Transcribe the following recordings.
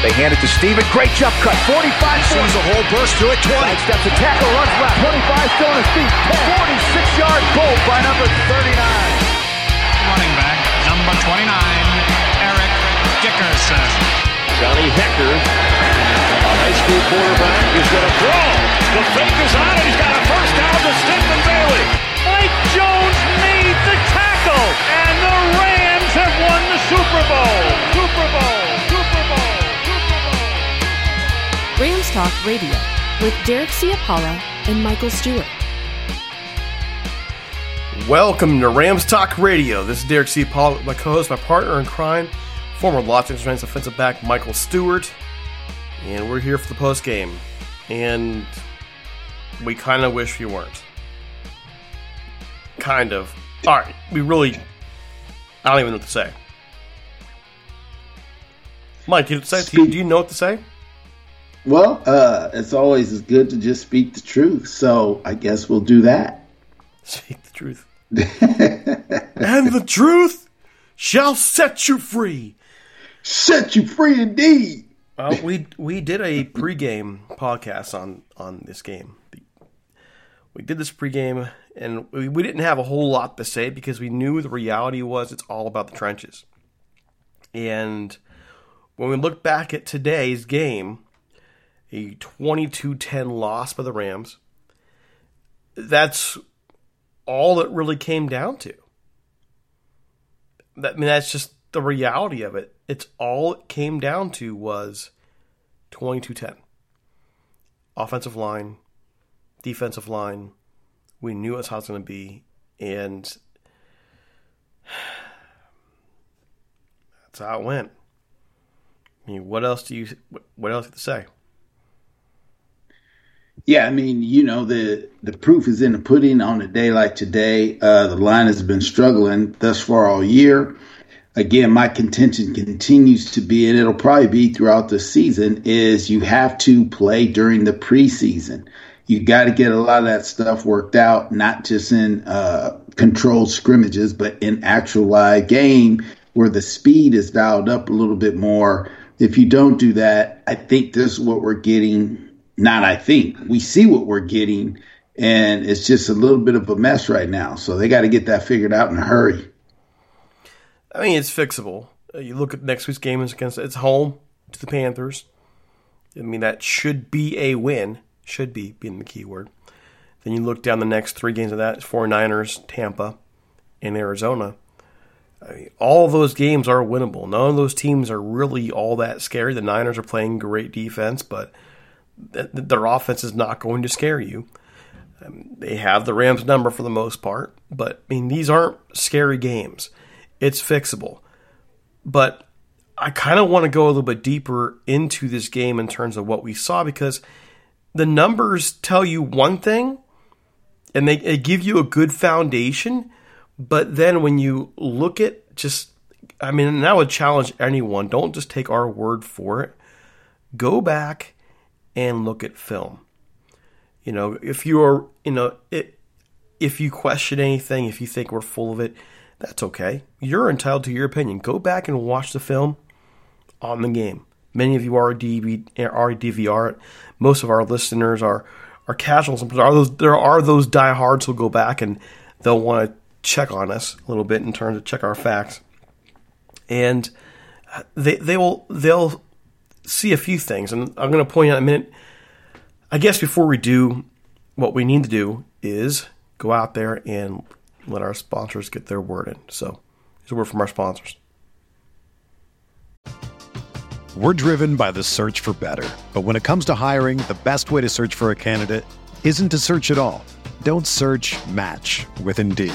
They hand it to Steven. Great jump cut. 45 sees a hole, burst to it. 20. Steps a tackle, runs left. 25 still on his feet. 46 yard goal by number 39. running back, number 29, Eric Dickerson. Johnny Hekker, a high school quarterback, is going to throw. The fake is on it. He's got a first down to Stephen Bailey. Mike Jones made the tackle, and the Rams have won the Super Bowl. Super Bowl. Rams Talk Radio with Derek Ciapala and Michael Stewart. Welcome to Rams Talk Radio. This is Derek C. Paul, my co-host, my partner in crime, former Los Angeles Rams offensive back Michael Stewart, and we're here for the post game. And we kind of wish we weren't. Kind of. All right, we really. I don't even know what to say. Mike, do you, say, do you know what to say? Well, uh, it's always is good to just speak the truth. So I guess we'll do that. Speak the truth. and the truth shall set you free. Set you free indeed. Well, we we did a pregame podcast on on this game. We did this pregame, and we, we didn't have a whole lot to say because we knew the reality was it's all about the trenches. And when we look back at today's game, a 22-10 loss by the Rams, that's all it really came down to. That, I mean, that's just the reality of it. It's all it came down to was 22-10. Offensive line, defensive line. We knew that's how it's going to be, and that's how it went. I mean, what else do you? What else have to say? Yeah, I mean, you know, the the proof is in the pudding on a day like today. Uh, the line has been struggling thus far all year. Again, my contention continues to be, and it'll probably be throughout the season, is you have to play during the preseason. You got to get a lot of that stuff worked out, not just in uh, controlled scrimmages, but in actual live game where the speed is dialed up a little bit more. If you don't do that, I think this is what we're getting not I think. We see what we're getting, and it's just a little bit of a mess right now. So they got to get that figured out in a hurry. I mean, it's fixable. You look at next week's game is against it's home to the Panthers. I mean, that should be a win. Should be being the key word. Then you look down the next three games of that: it's 49ers, Tampa, and Arizona. I mean, all those games are winnable. None of those teams are really all that scary. The Niners are playing great defense, but their offense is not going to scare you. Um, they have the Rams number for the most part, but I mean these aren't scary games. It's fixable. but I kind of want to go a little bit deeper into this game in terms of what we saw because the numbers tell you one thing and they, they give you a good foundation. But then when you look at just, I mean, and I would challenge anyone don't just take our word for it. Go back and look at film. You know, if you are, you know, it, if you question anything, if you think we're full of it, that's okay. You're entitled to your opinion. Go back and watch the film on the game. Many of you are DV, are DVR. Most of our listeners are are casuals. There are those there are those diehards who'll go back and they'll want to check on us a little bit in terms of check our facts, and uh, they they will they'll see a few things. And I'm going to point out in a minute. I guess before we do, what we need to do is go out there and let our sponsors get their word in. So, here's a word from our sponsors. We're driven by the search for better. But when it comes to hiring, the best way to search for a candidate isn't to search at all. Don't search match with Indeed.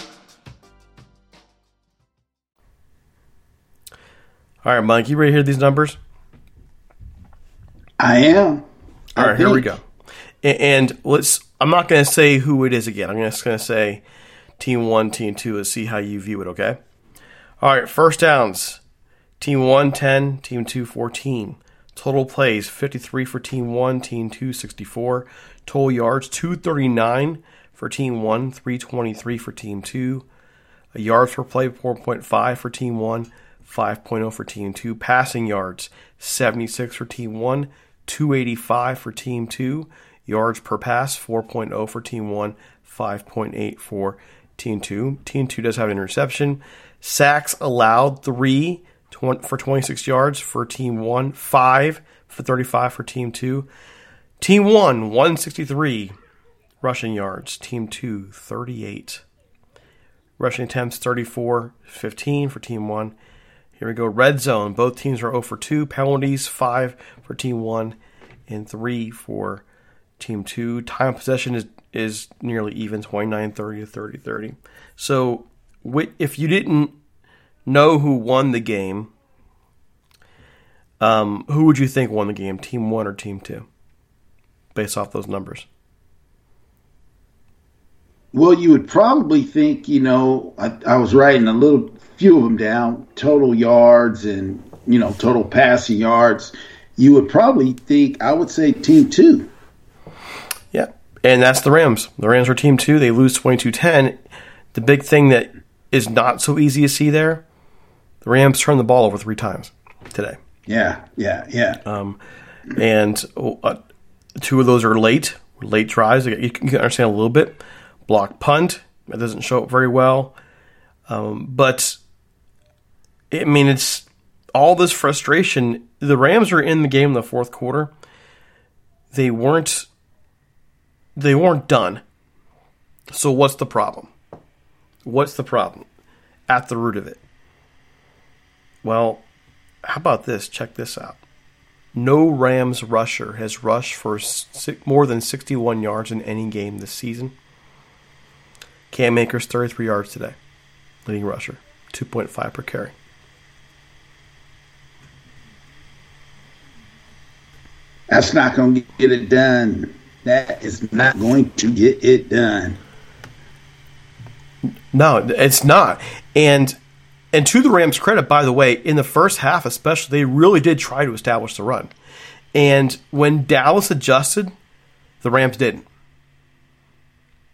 All right, Mike, you ready to hear these numbers? I am. All right, here we go. And let's. I'm not going to say who it is again. I'm just going to say team one, team two, and see how you view it. Okay. All right. First downs. Team one, 10. Team two, 14. Total plays 53 for team one. Team two, 64. Total yards 239 for team one. 323 for team two. Yards per play 4.5 for team one. 5.0 for team two. Passing yards 76 for team one. 285 for team two. Yards per pass 4.0 for team one. 5.8 for team two. Team two does have an interception. Sacks allowed three for 26 yards for team one. Five for 35 for team two. Team one 163 rushing yards. Team two 38. Rushing attempts 34 15 for team one. Here we go. Red zone. Both teams are 0 for 2. Penalties 5 for team 1 and 3 for team 2. Time possession is, is nearly even 29 30 to 30 30. So if you didn't know who won the game, um, who would you think won the game? Team 1 or team 2? Based off those numbers. Well, you would probably think, you know, I, I was writing a little few of them down, total yards and you know total passing yards, you would probably think I would say team two. Yeah, and that's the Rams. The Rams are team two. They lose 22-10. The big thing that is not so easy to see there, the Rams turned the ball over three times today. Yeah, yeah, yeah. Um, and uh, two of those are late, late drives. You can understand a little bit. Block punt that doesn't show up very well. Um, but I mean, it's all this frustration. The Rams are in the game in the fourth quarter. They weren't. They weren't done. So what's the problem? What's the problem at the root of it? Well, how about this? Check this out. No Rams rusher has rushed for more than 61 yards in any game this season. Cam Akers 33 yards today, leading rusher, 2.5 per carry. That's not going to get it done. That is not going to get it done. No, it's not. And and to the Rams' credit, by the way, in the first half especially, they really did try to establish the run. And when Dallas adjusted, the Rams didn't.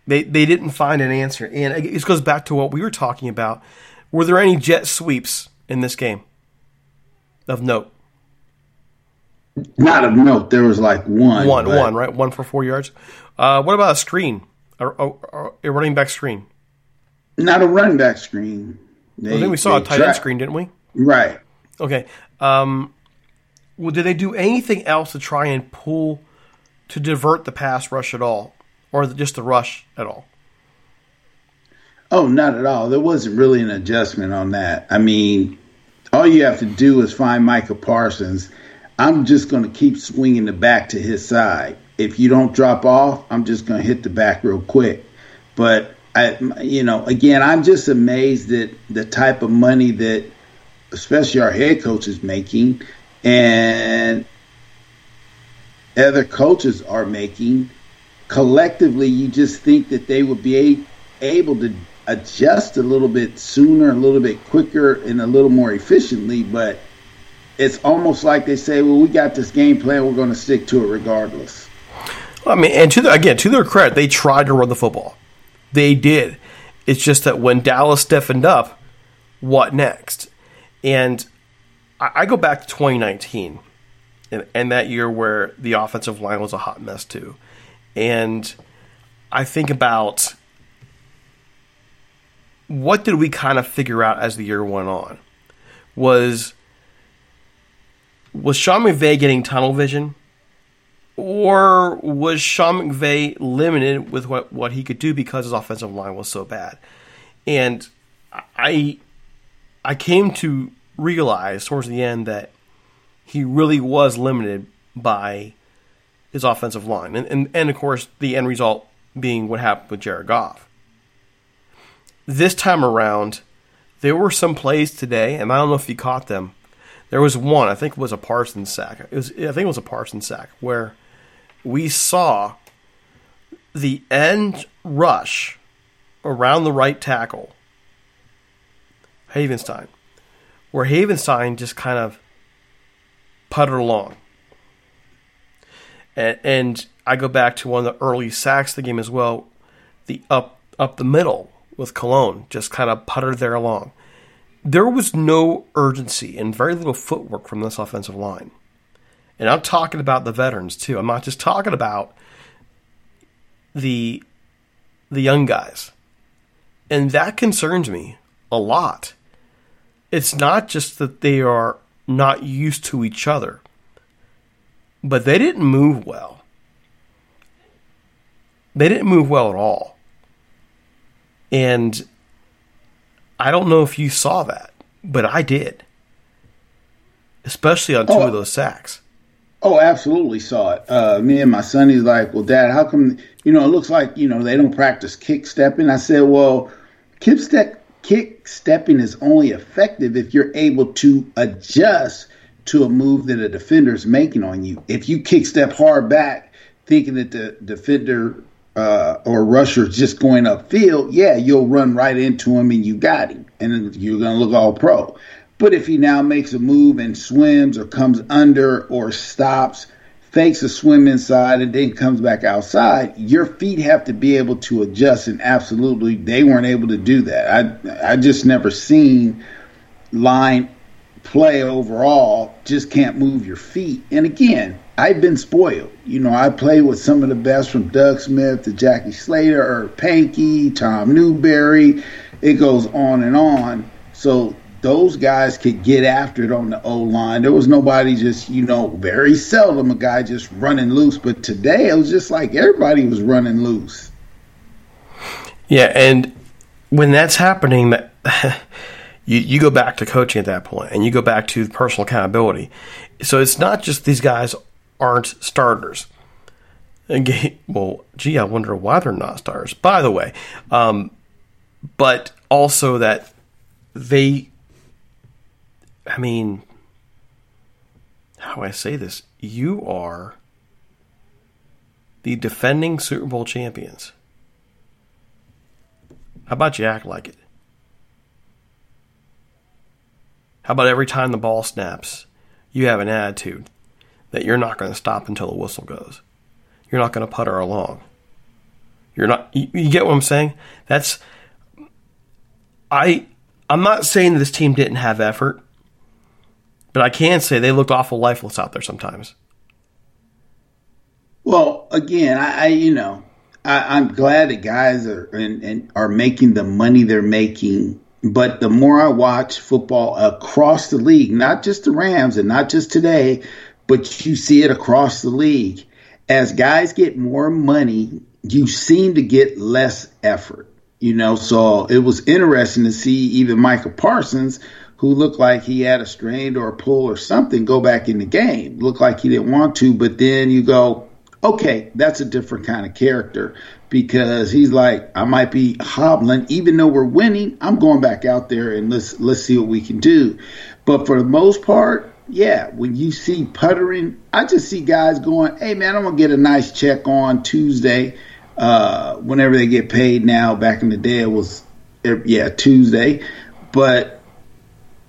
They they didn't find an answer, and it goes back to what we were talking about. Were there any jet sweeps in this game of note? Not of note. There was like one. One, one, right? One for four yards. Uh, what about a screen? A, a, a running back screen? Not a running back screen. They, I think we saw a tight end screen, didn't we? Right. Okay. Um, well, did they do anything else to try and pull to divert the pass rush at all, or just the rush at all? Oh, not at all. There wasn't really an adjustment on that. I mean, all you have to do is find Micah Parsons. I'm just going to keep swinging the back to his side. If you don't drop off, I'm just going to hit the back real quick. But I, you know, again, I'm just amazed at the type of money that, especially our head coach is making, and other coaches are making. Collectively, you just think that they would be a, able to adjust a little bit sooner, a little bit quicker, and a little more efficiently. But it's almost like they say, "Well, we got this game plan. We're going to stick to it regardless." Well, I mean, and to the, again, to their credit, they tried to run the football. They did. It's just that when Dallas stiffened up, what next? And I, I go back to 2019, and, and that year where the offensive line was a hot mess too. And I think about what did we kind of figure out as the year went on? Was was Sean McVay getting tunnel vision? Or was Sean McVay limited with what, what he could do because his offensive line was so bad? And I I came to realize towards the end that he really was limited by his offensive line. And, and, and of course, the end result being what happened with Jared Goff. This time around, there were some plays today, and I don't know if you caught them. There was one, I think it was a Parsons sack. It was, I think it was a Parsons sack where we saw the end rush around the right tackle, Havenstein, where Havenstein just kind of puttered along. And, and I go back to one of the early sacks of the game as well, the up up the middle with Cologne, just kind of puttered there along. There was no urgency and very little footwork from this offensive line. And I'm talking about the veterans too. I'm not just talking about the the young guys. And that concerns me a lot. It's not just that they are not used to each other, but they didn't move well. They didn't move well at all. And I don't know if you saw that, but I did. Especially on two Oh. of those sacks. Oh, absolutely saw it. Uh, me and my son, he's like, well, Dad, how come, you know, it looks like, you know, they don't practice kick stepping. I said, well, kick, step, kick stepping is only effective if you're able to adjust to a move that a defender is making on you. If you kick step hard back, thinking that the defender uh, or rusher is just going upfield, yeah, you'll run right into him and you got him. And you're going to look all pro. But if he now makes a move and swims or comes under or stops, fakes a swim inside and then comes back outside, your feet have to be able to adjust. And absolutely, they weren't able to do that. I I just never seen line play overall. Just can't move your feet. And again, I've been spoiled. You know, I played with some of the best from Doug Smith to Jackie Slater or Pankey, Tom Newberry. It goes on and on. So those guys could get after it on the O line. There was nobody just, you know, very seldom a guy just running loose. But today it was just like everybody was running loose. Yeah, and when that's happening, you you go back to coaching at that point, and you go back to personal accountability. So it's not just these guys aren't starters. Again, well, gee, I wonder why they're not starters. By the way, um, but also that they, I mean, how do I say this? You are the defending Super Bowl champions. How about you act like it? How about every time the ball snaps, you have an attitude that you're not going to stop until the whistle goes. You're not going to putter along. You're not. You, you get what I'm saying? That's. I. I'm not saying this team didn't have effort, but I can say they looked awful lifeless out there sometimes. Well, again, I, I you know, I, am glad that guys are and, and are making the money they're making. But the more I watch football across the league, not just the Rams and not just today, but you see it across the league. As guys get more money, you seem to get less effort. You know, so it was interesting to see even Michael Parsons, who looked like he had a strain or a pull or something, go back in the game. Looked like he didn't want to, but then you go, okay, that's a different kind of character because he's like, I might be hobbling, even though we're winning. I'm going back out there and let's let's see what we can do. But for the most part, yeah, when you see puttering, I just see guys going, hey man, I'm gonna get a nice check on Tuesday. Uh, whenever they get paid now, back in the day it was er, yeah, Tuesday. But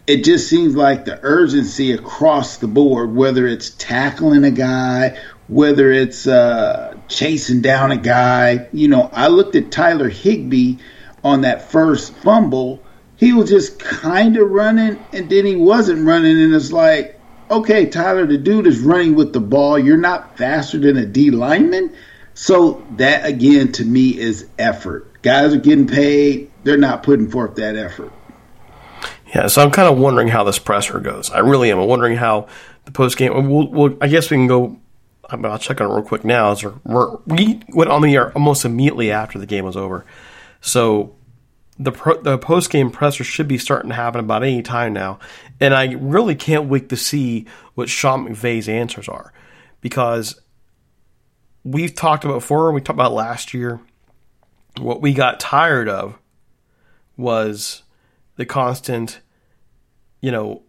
it just seems like the urgency across the board, whether it's tackling a guy, whether it's uh, chasing down a guy. You know, I looked at Tyler Higbee on that first fumble. He was just kind of running, and then he wasn't running, and it's like, okay, Tyler, the dude is running with the ball. You're not faster than a D lineman. So that again to me is effort. Guys are getting paid. They're not putting forth that effort. Yeah, so I'm kind of wondering how this presser goes. I really am. I'm wondering how the post game. We'll, we'll, I guess we can go I'll check on it real quick now. we went on the air almost immediately after the game was over, so the pro, the post game presser should be starting to happen about any time now. And I really can't wait to see what Sean McVay's answers are, because we've talked about before. We talked about last year. What we got tired of was the constant, you know,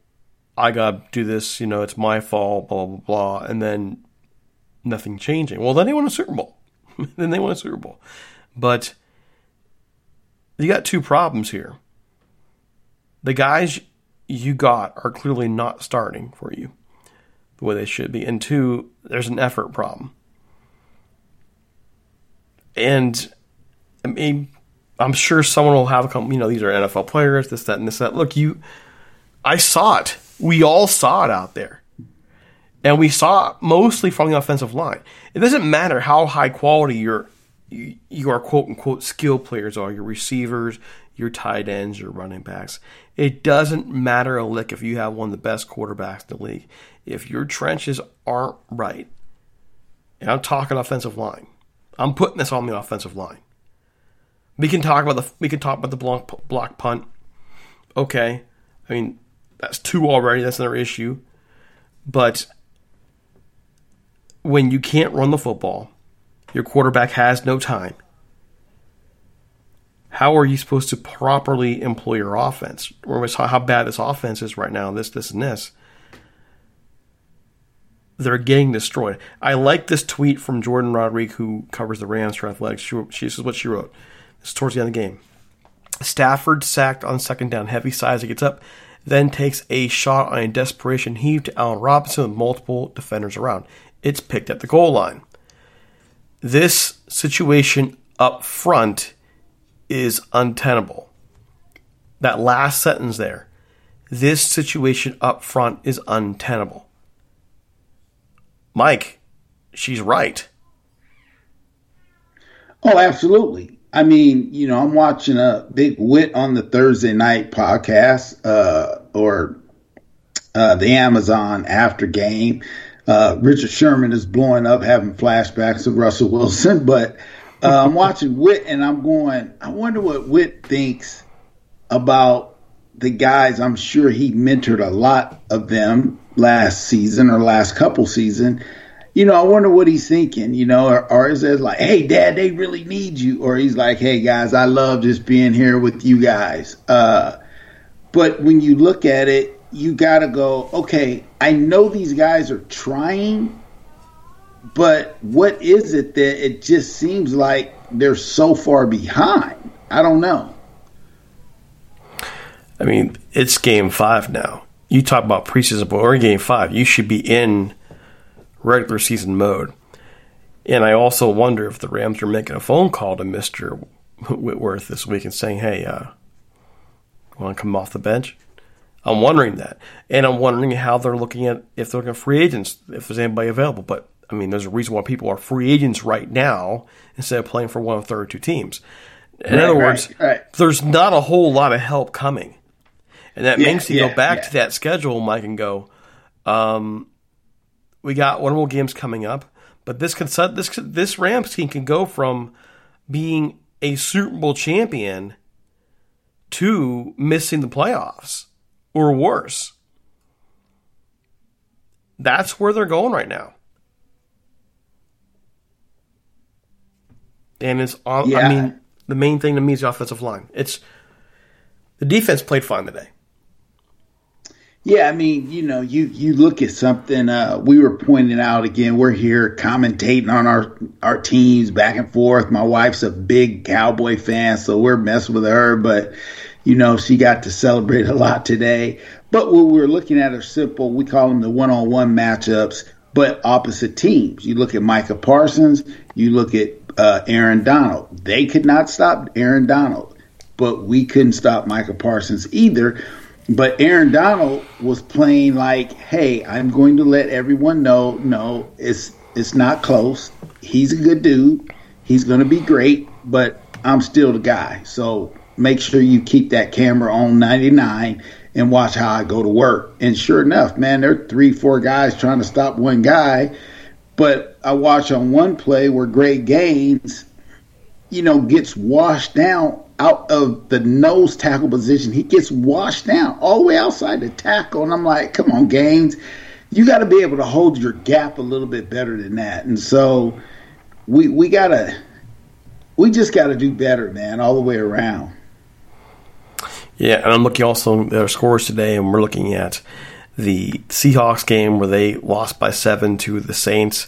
I got to do this. You know, it's my fault. Blah blah blah. And then nothing changing. Well, then they won a Super Bowl. then they won a Super Bowl. But you got two problems here. The guys you got are clearly not starting for you the way they should be. And two, there's an effort problem. And I mean, I'm sure someone will have a come, you know, these are NFL players, this, that, and this, that. Look, you, I saw it. We all saw it out there. And we saw mostly from the offensive line. It doesn't matter how high quality your your quote unquote skill players are, your receivers, your tight ends, your running backs. It doesn't matter a lick if you have one of the best quarterbacks in the league. If your trenches aren't right, and I'm talking offensive line, I'm putting this on the offensive line. We can talk about the we can talk about the block block punt. Okay, I mean that's two already. That's another issue, but when you can't run the football, your quarterback has no time. How are you supposed to properly employ your offense? Or how bad this offense is right now, this, this, and this. They're getting destroyed. I like this tweet from Jordan Rodriguez, who covers the Rams for Athletics. She, she, this is what she wrote. This is towards the end of the game. Stafford sacked on second down, heavy sighs. He gets up, then takes a shot on a desperation heave to Allen Robinson with multiple defenders around it's picked at the goal line. This situation up front is untenable. That last sentence there, this situation up front is untenable. Mike, she's right. Oh, absolutely. I mean, you know, I'm watching a big Whit on the Thursday night podcast uh, or uh, the Amazon after game uh, Richard Sherman is blowing up, having flashbacks of Russell Wilson. But uh, I'm watching Whit, and I'm going, I wonder what Whit thinks about the guys. I'm sure he mentored a lot of them last season or last couple season. You know, I wonder what he's thinking. You know, or, or is it like, hey, Dad, they really need you, or he's like, hey, guys, I love just being here with you guys. Uh, but when you look at it, you got to go, okay, I know these guys are trying, but what is it that it just seems like they're so far behind? I don't know. I mean, it's game five now. you talk about preseason, but we're in game five. You should be in regular season mode. And I also wonder if the Rams are making a phone call to Mister Whitworth this week and saying, "Hey, uh, want to come off the bench?" I'm wondering that, and I'm wondering how they're looking at if they're looking at free agents, if there's anybody available. But I mean, there's a reason why people are free agents right now instead of playing for one of 32 teams. In Right, other right, words, right. there's not a whole lot of help coming, and that Yeah, makes you yeah, go back yeah. to that schedule, Mike, and go, um, we got one more games coming up, but this can this this Rams team can go from being a Super Bowl champion to missing the playoffs or worse. That's where they're going right now. And it's on. I mean, the main thing to me is the offensive line. It's the defense played fine today. Yeah, I mean, you know, you you look at something. Uh, we were pointing out again. We're here commentating on our our teams back and forth. My wife's a big Cowboy fan, so we're messing with her. But you know, she got to celebrate a lot today. But what we're looking at are simple. We call them the one on one matchups, but opposite teams. You look at Micah Parsons. You look at uh, Aaron Donald. They could not stop Aaron Donald, but we couldn't stop Micah Parsons either. But Aaron Donald was playing like, "Hey, I'm going to let everyone know, no, it's it's not close. He's a good dude. He's going to be great, but I'm still the guy. So make sure you keep that camera on 99 and watch how I go to work." And sure enough, man, there are three, four guys trying to stop one guy. But I watch on one play where Greg Gaines you know, gets washed down out of the nose tackle position. He gets washed down all the way outside the tackle. And I'm like, come on, Gaines. You got to be able to hold your gap a little bit better than that. And so we we got to we just got to do better, man, all the way around. Yeah, and I'm looking also at their scores today, and we're looking at the Seahawks game where they lost by seven to the Saints.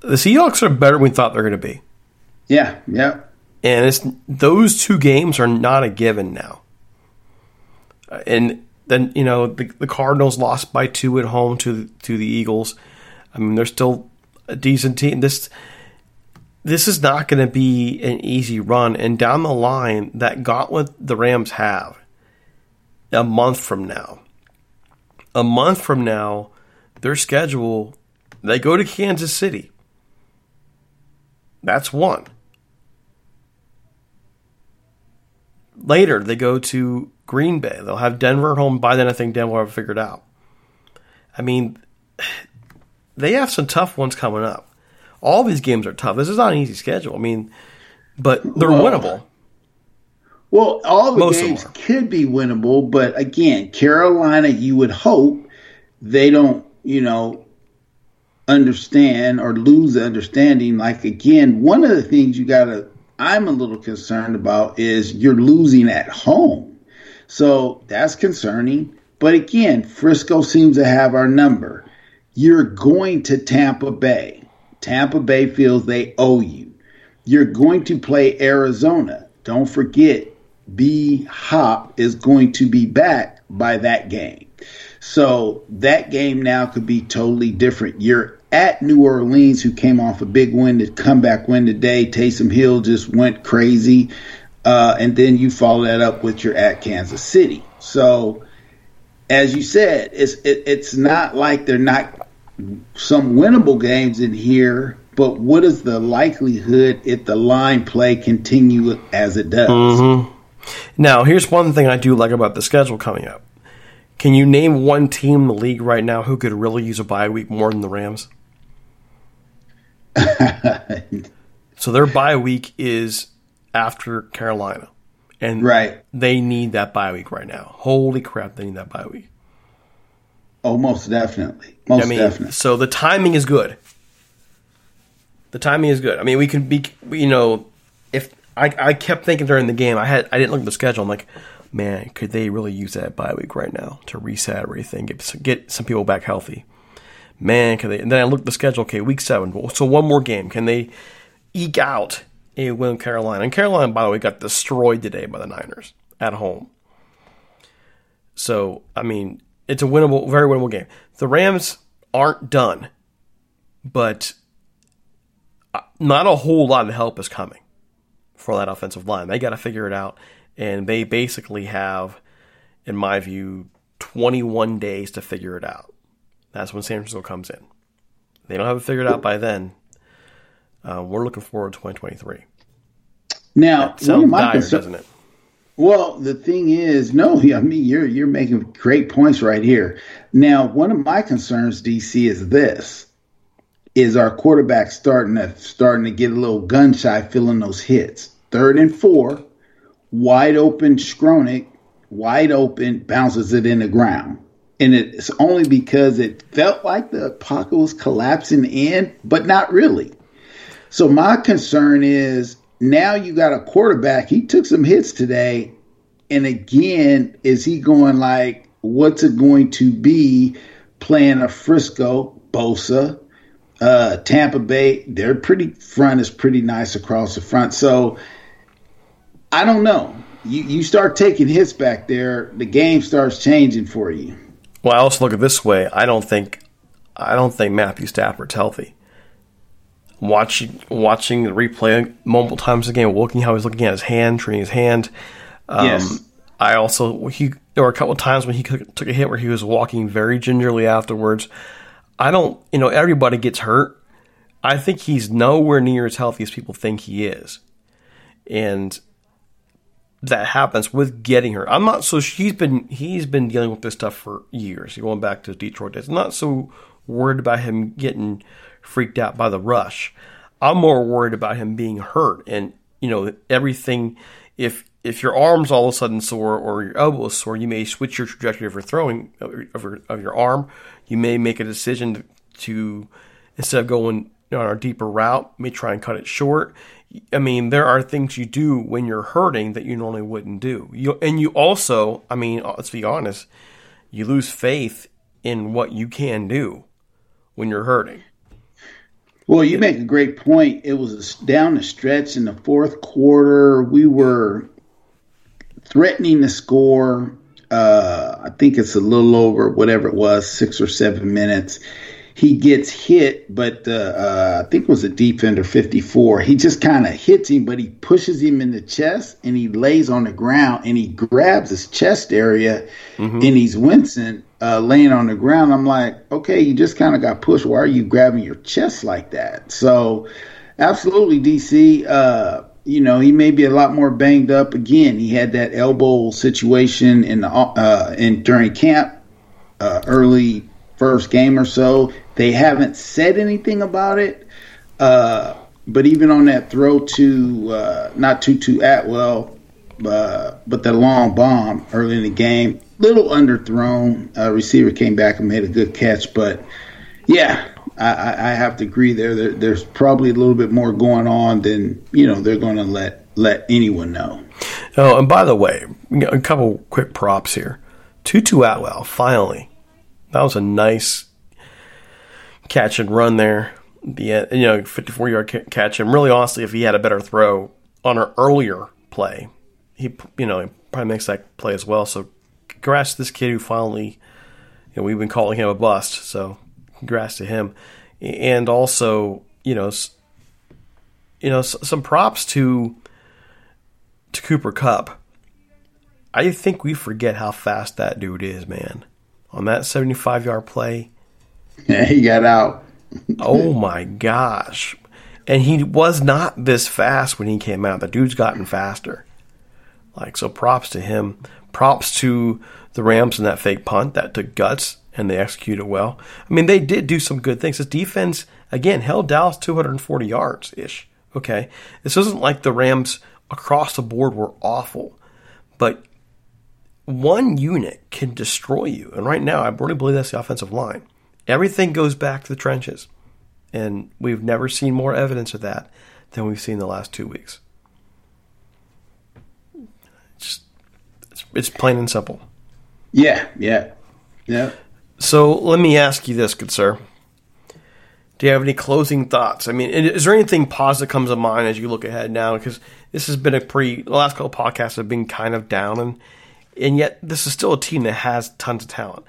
The Seahawks are better than we thought they're going to be. Yeah, yeah. And it's those two games are not a given now. And then you know the, the Cardinals lost by two at home to to the Eagles. I mean they're still a decent team. This this is not going to be an easy run. And down the line, that gauntlet the Rams have a month from now, a month from now, their schedule they go to Kansas City. That's one. Later, they go to Green Bay. They'll have Denver at home. By then, I think Denver will have it figured out. I mean, they have some tough ones coming up. All these games are tough. This is not an easy schedule. I mean, but they're winnable. Well, all the Most games could be winnable, but again, Carolina, you would hope they don't, you know, understand or lose the understanding. Like again, one of the things you gotta I'm a little concerned about is you're losing at home. So that's concerning. But again, Frisco seems to have our number. You're going to Tampa Bay. Tampa Bay feels they owe you. You're going to play Arizona. Don't forget, D-Hop is going to be back by that game. So that game now could be totally different. You're at New Orleans, who came off a big win, the comeback win today. Taysom Hill just went crazy. Uh, and then you follow that up with your at Kansas City. So, as you said, it's it, it's not like they're not some winnable games in here, but what is the likelihood if the line play continue as it does? Mm-hmm. Now, here's one thing I do like about the schedule coming up. Can you name one team in the league right now who could really use a bye week more than the Rams? so their bye week is after Carolina. And Right. they need that bye week right now. Holy crap, they need that bye week. Oh, most definitely, most I mean, definitely. so the timing is good. The timing is good. I mean, we can be, you know, I, I kept thinking during the game, I had I didn't look at the schedule. I'm like, man, could they really use that bye week right now to reset everything, get get some people back healthy? Man, can they? And then I looked at the schedule. Okay, week seven. So one more game. Can they eke out a win with Carolina? And Carolina, by the way, got destroyed today by the Niners at home. So I mean, it's a winnable, very winnable game. The Rams aren't done, but uh, not a whole lot of help is coming for that offensive line. They got to figure it out, and they basically have, in my view, 21 days to figure it out. That's when San Francisco comes in. They don't have it figured out by then. Uh, we're looking forward to 2023. Now, That sounds dire, concern- doesn't it? Well, the thing is, no, I mean you're you're making great points right here. Now, one of my concerns, DC, is this: is our quarterback starting to starting to get a little gun shy, feeling those hits. Third and four, wide open, Skowronek, wide open, bounces it in the ground, and it's only because it felt like the pocket was collapsing in, but not really. So my concern is now you got a quarterback. He took some hits today, and again, is he going like, what's it going to be playing a Frisco, Bosa, uh, Tampa Bay? Their pretty front is pretty nice across the front. So I don't know. You you start taking hits back there, the game starts changing for you. Well, I also look at it this way. I don't think, I don't think Matthew Stafford's healthy. Watching watching the replay multiple times a game, looking how he's looking at his hand, treating his hand. Um, Yes. I also he there were a couple of times when he took a hit where he was walking very gingerly afterwards. I don't, you know, everybody gets hurt. I think he's nowhere near as healthy as people think he is, and that happens with getting her. I'm not so he's been he's been dealing with this stuff for years. Going back to Detroit days, I'm not so worried about him getting freaked out by the rush. I'm more worried about him being hurt and you know everything. If if your arm's all of a sudden sore or your elbow is sore, you may switch your trajectory of your throwing of your, of your arm. You may make a decision to instead of going on a deeper route, may try and cut it short. I mean, there are things you do when you're hurting that you normally wouldn't do. You and you also, I mean, let's be honest, you lose faith in what you can do when you're hurting. Well, you make a great point. It was down the stretch in the fourth quarter. We were threatening to score. Uh, I think it's a little over whatever it was, six or seven minutes. He gets hit, but uh, uh, I think it was a defender 54. He just kind of hits him, but he pushes him in the chest and he lays on the ground and he grabs his chest area and he's wincing, uh, laying on the ground. I'm like, okay, you just kind of got pushed. Why are you grabbing your chest like that? So, absolutely, DC. Uh, you know, he may be a lot more banged up. Again, he had that elbow situation in the uh, in during camp, uh, early first game or so. They haven't said anything about it. Uh, but even on that throw to uh, not to to Atwell, uh, but the long bomb early in the game, little underthrown. Uh, receiver came back and made a good catch, but yeah, I, I have to agree there, there. There's probably a little bit more going on than you know they're going to let let anyone know. Oh, and by the way, a couple quick props here. Tutu Atwell, finally, that was a nice catch and run there. The uh, you know 54 yard catch, and really honestly, if he had a better throw on an earlier play, he you know he probably makes that play as well. So congrats to this kid who finally, you know, we've been calling him a bust. So congrats to him, and also you know, you know, some props to to Cooper Kupp. I think we forget how fast that dude is, man. On that 75 yard play, Yeah, he got out. oh my gosh. And he was not this fast when he came out. The dude's gotten faster. Like, so props to him. Props to the Rams in that fake punt that took guts and they executed well. I mean, they did do some good things. This defense, again, held Dallas 240 yards ish. Okay. This isn't like the Rams across the board were awful, but one unit can destroy you. And right now, I really believe that's the offensive line. Everything goes back to the trenches. And we've never seen more evidence of that than we've seen the last two weeks. It's, it's, it's plain and simple. Yeah, yeah, yeah. So let me ask you this, good sir. Do you have any closing thoughts? I mean, is there anything positive comes to mind as you look ahead now? Because this has been a pretty, the last couple podcasts have been kind of down, and, and yet this is still a team that has tons of talent.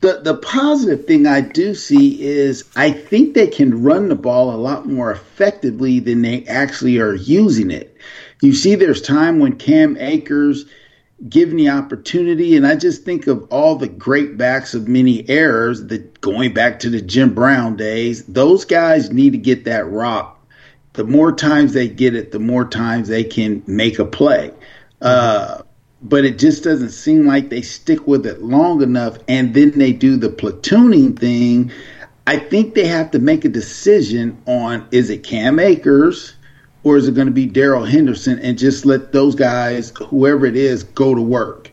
the the positive thing I do see is I think they can run the ball a lot more effectively than they actually are using it. You see, there's time when Cam Akers given the opportunity, and I just think of all the great backs of many errors that going back to the Jim Brown days. Those guys need to get that rock. The more times they get it, the more times they can make a play. Uh, but it just doesn't seem like they stick with it long enough and then they do the platooning thing. I think they have to make a decision on is it cam akers or is it going to be Darrell henderson and just let those guys whoever it is go to work.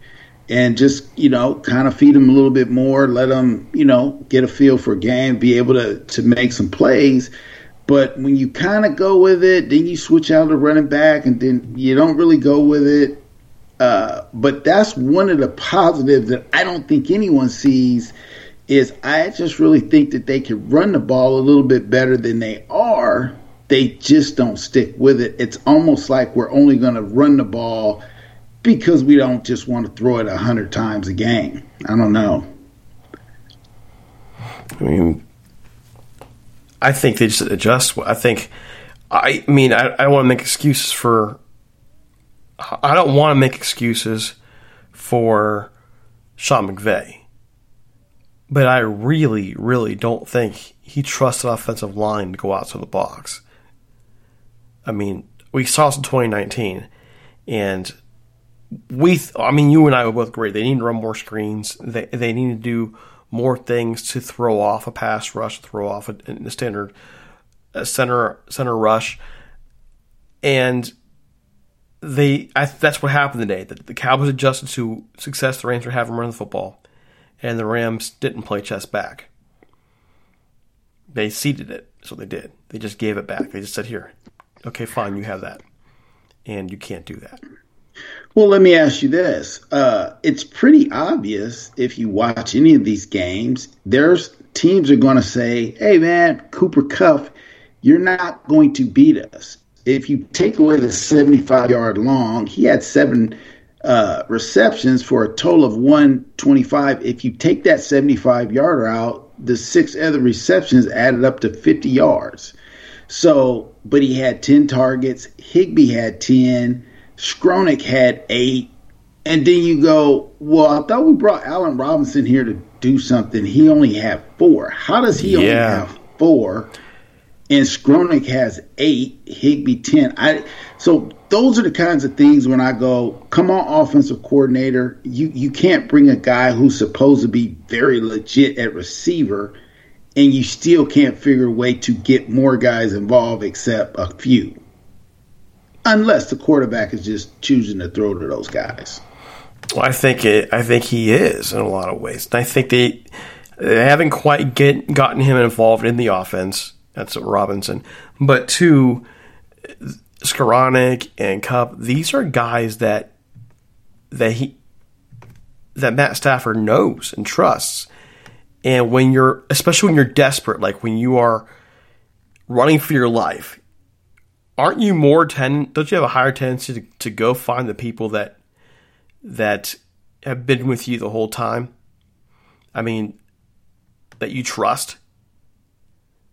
And just you know kind of feed them a little bit more let them you know get a feel for a game be able to to make some plays. But when you kind of go with it then you switch out the running back and then you don't really go with it uh, but that's one of the positives that I don't think anyone sees is I just really think that they can run the ball a little bit better than they are. They just don't stick with it. It's almost like we're only going to run the ball because we don't just want to throw it a hundred times a game. I don't know. I mean, I think they just adjust. I think, I mean, I, I don't want to make excuses for I don't want to make excuses for Sean McVay, but I really, really don't think he trusts an offensive line to go out to the box. I mean, we saw this in 2019, and we, th- I mean, you and I were both great. They need to run more screens. They they need to do more things to throw off a pass rush, throw off a, a standard a center center rush, and they I, that's what happened today. The, the Cowboys adjusted to success the Rams were having running the football, and the Rams didn't play chess back. They ceded it, so they did. They just gave it back. They just said, "Here, okay, fine, you have that," and you can't do that. Well, let me ask you this: uh, It's pretty obvious if you watch any of these games. There's teams are going to say, "Hey, man, Cooper Kupp." you're not going to beat us." If you take away the 75 yard long, he had seven uh, receptions for a total of 125. If you take that 75 yarder out, the six other receptions added up to 50 yards. So, but he had 10 targets. Higbee had 10. Skowronek had eight. And then you go, well, I thought we brought Allen Robinson here to do something. He only had four. How does he yeah. only have four? And Skowronek has eight, Higbee ten. I so those are the kinds of things when I go, come on, offensive coordinator, you you can't bring a guy who's supposed to be very legit at receiver, and you still can't figure a way to get more guys involved except a few, unless the quarterback is just choosing to throw to those guys. Well, I think it. I think he is in a lot of ways. I think they they haven't quite get gotten him involved in the offense that's Robinson. But two, Skowronek and Kupp. these are guys that that he that Matt Stafford knows and trusts. And when you're especially when you're desperate, like when you are running for your life, aren't you more ten don't you have a higher tendency to, to go find the people that that have been with you the whole time? I mean, that you trust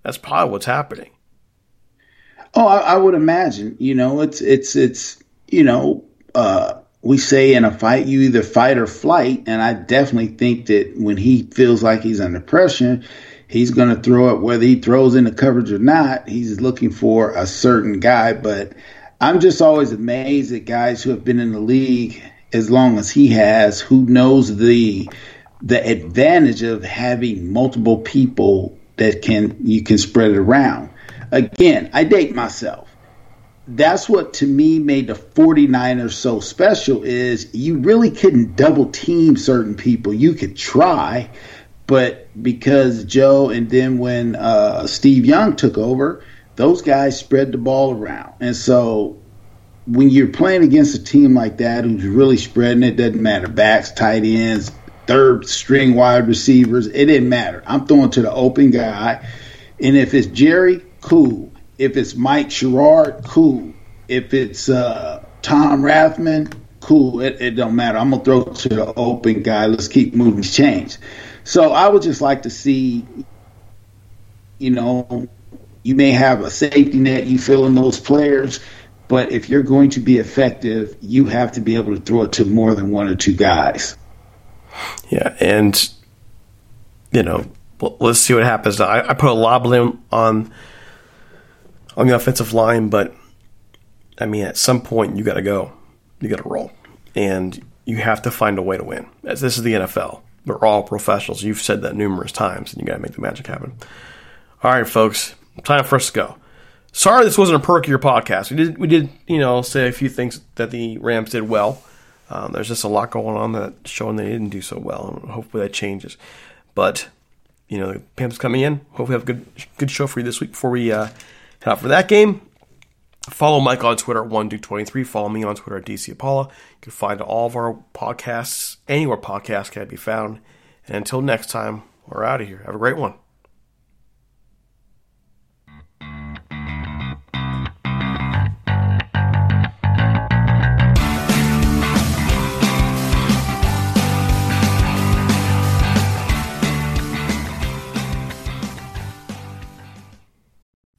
that's probably what's happening. Oh, I, I would imagine. You know, it's it's it's you know, uh, we say in a fight you either fight or flight, and I definitely think that when he feels like he's under pressure, he's going to throw it whether he throws in the coverage or not. He's looking for a certain guy, but I'm just always amazed at guys who have been in the league as long as he has, who knows the the advantage of having multiple people that can you can spread it around. Again, I date myself. That's what to me made the 49ers so special is you really couldn't double team certain people. You could try, but because Joe and then when uh, Steve Young took over, those guys spread the ball around. And so when you're playing against a team like that who's really spreading it, doesn't matter backs, tight ends, third string wide receivers. It didn't matter. I'm throwing to the open guy. And if it's Jerry, cool. If it's Mike Sherrard, cool. If it's uh, Tom Rathman, cool. It, it don't matter. I'm gonna throw to the open guy. Let's keep moving change. So I would just like to see, you know, you may have a safety net you fill in those players, but if you're going to be effective, you have to be able to throw it to more than one or two guys. Yeah, and you know, let's see what happens. I, I put a lot of blame on on the offensive line, but I mean, at some point you got to go, you got to roll, and you have to find a way to win. As this is the NFL, we're all professionals. You've said that numerous times, and you got to make the magic happen. All right, folks, time for us to go. Sorry, this wasn't a perkier podcast. We did, we did, you know, say a few things that the Rams did well. Um, there's just a lot going on that showing they didn't do so well, and hopefully that changes. But you know, the Panthers coming in. Hopefully, we have a good good show for you this week before we uh, head out for that game. Follow Mike on Twitter at OneDuke23. Follow me on Twitter at DC Apollo. You can find all of our podcasts anywhere podcasts can be found. And until next time, we're out of here. Have a great one.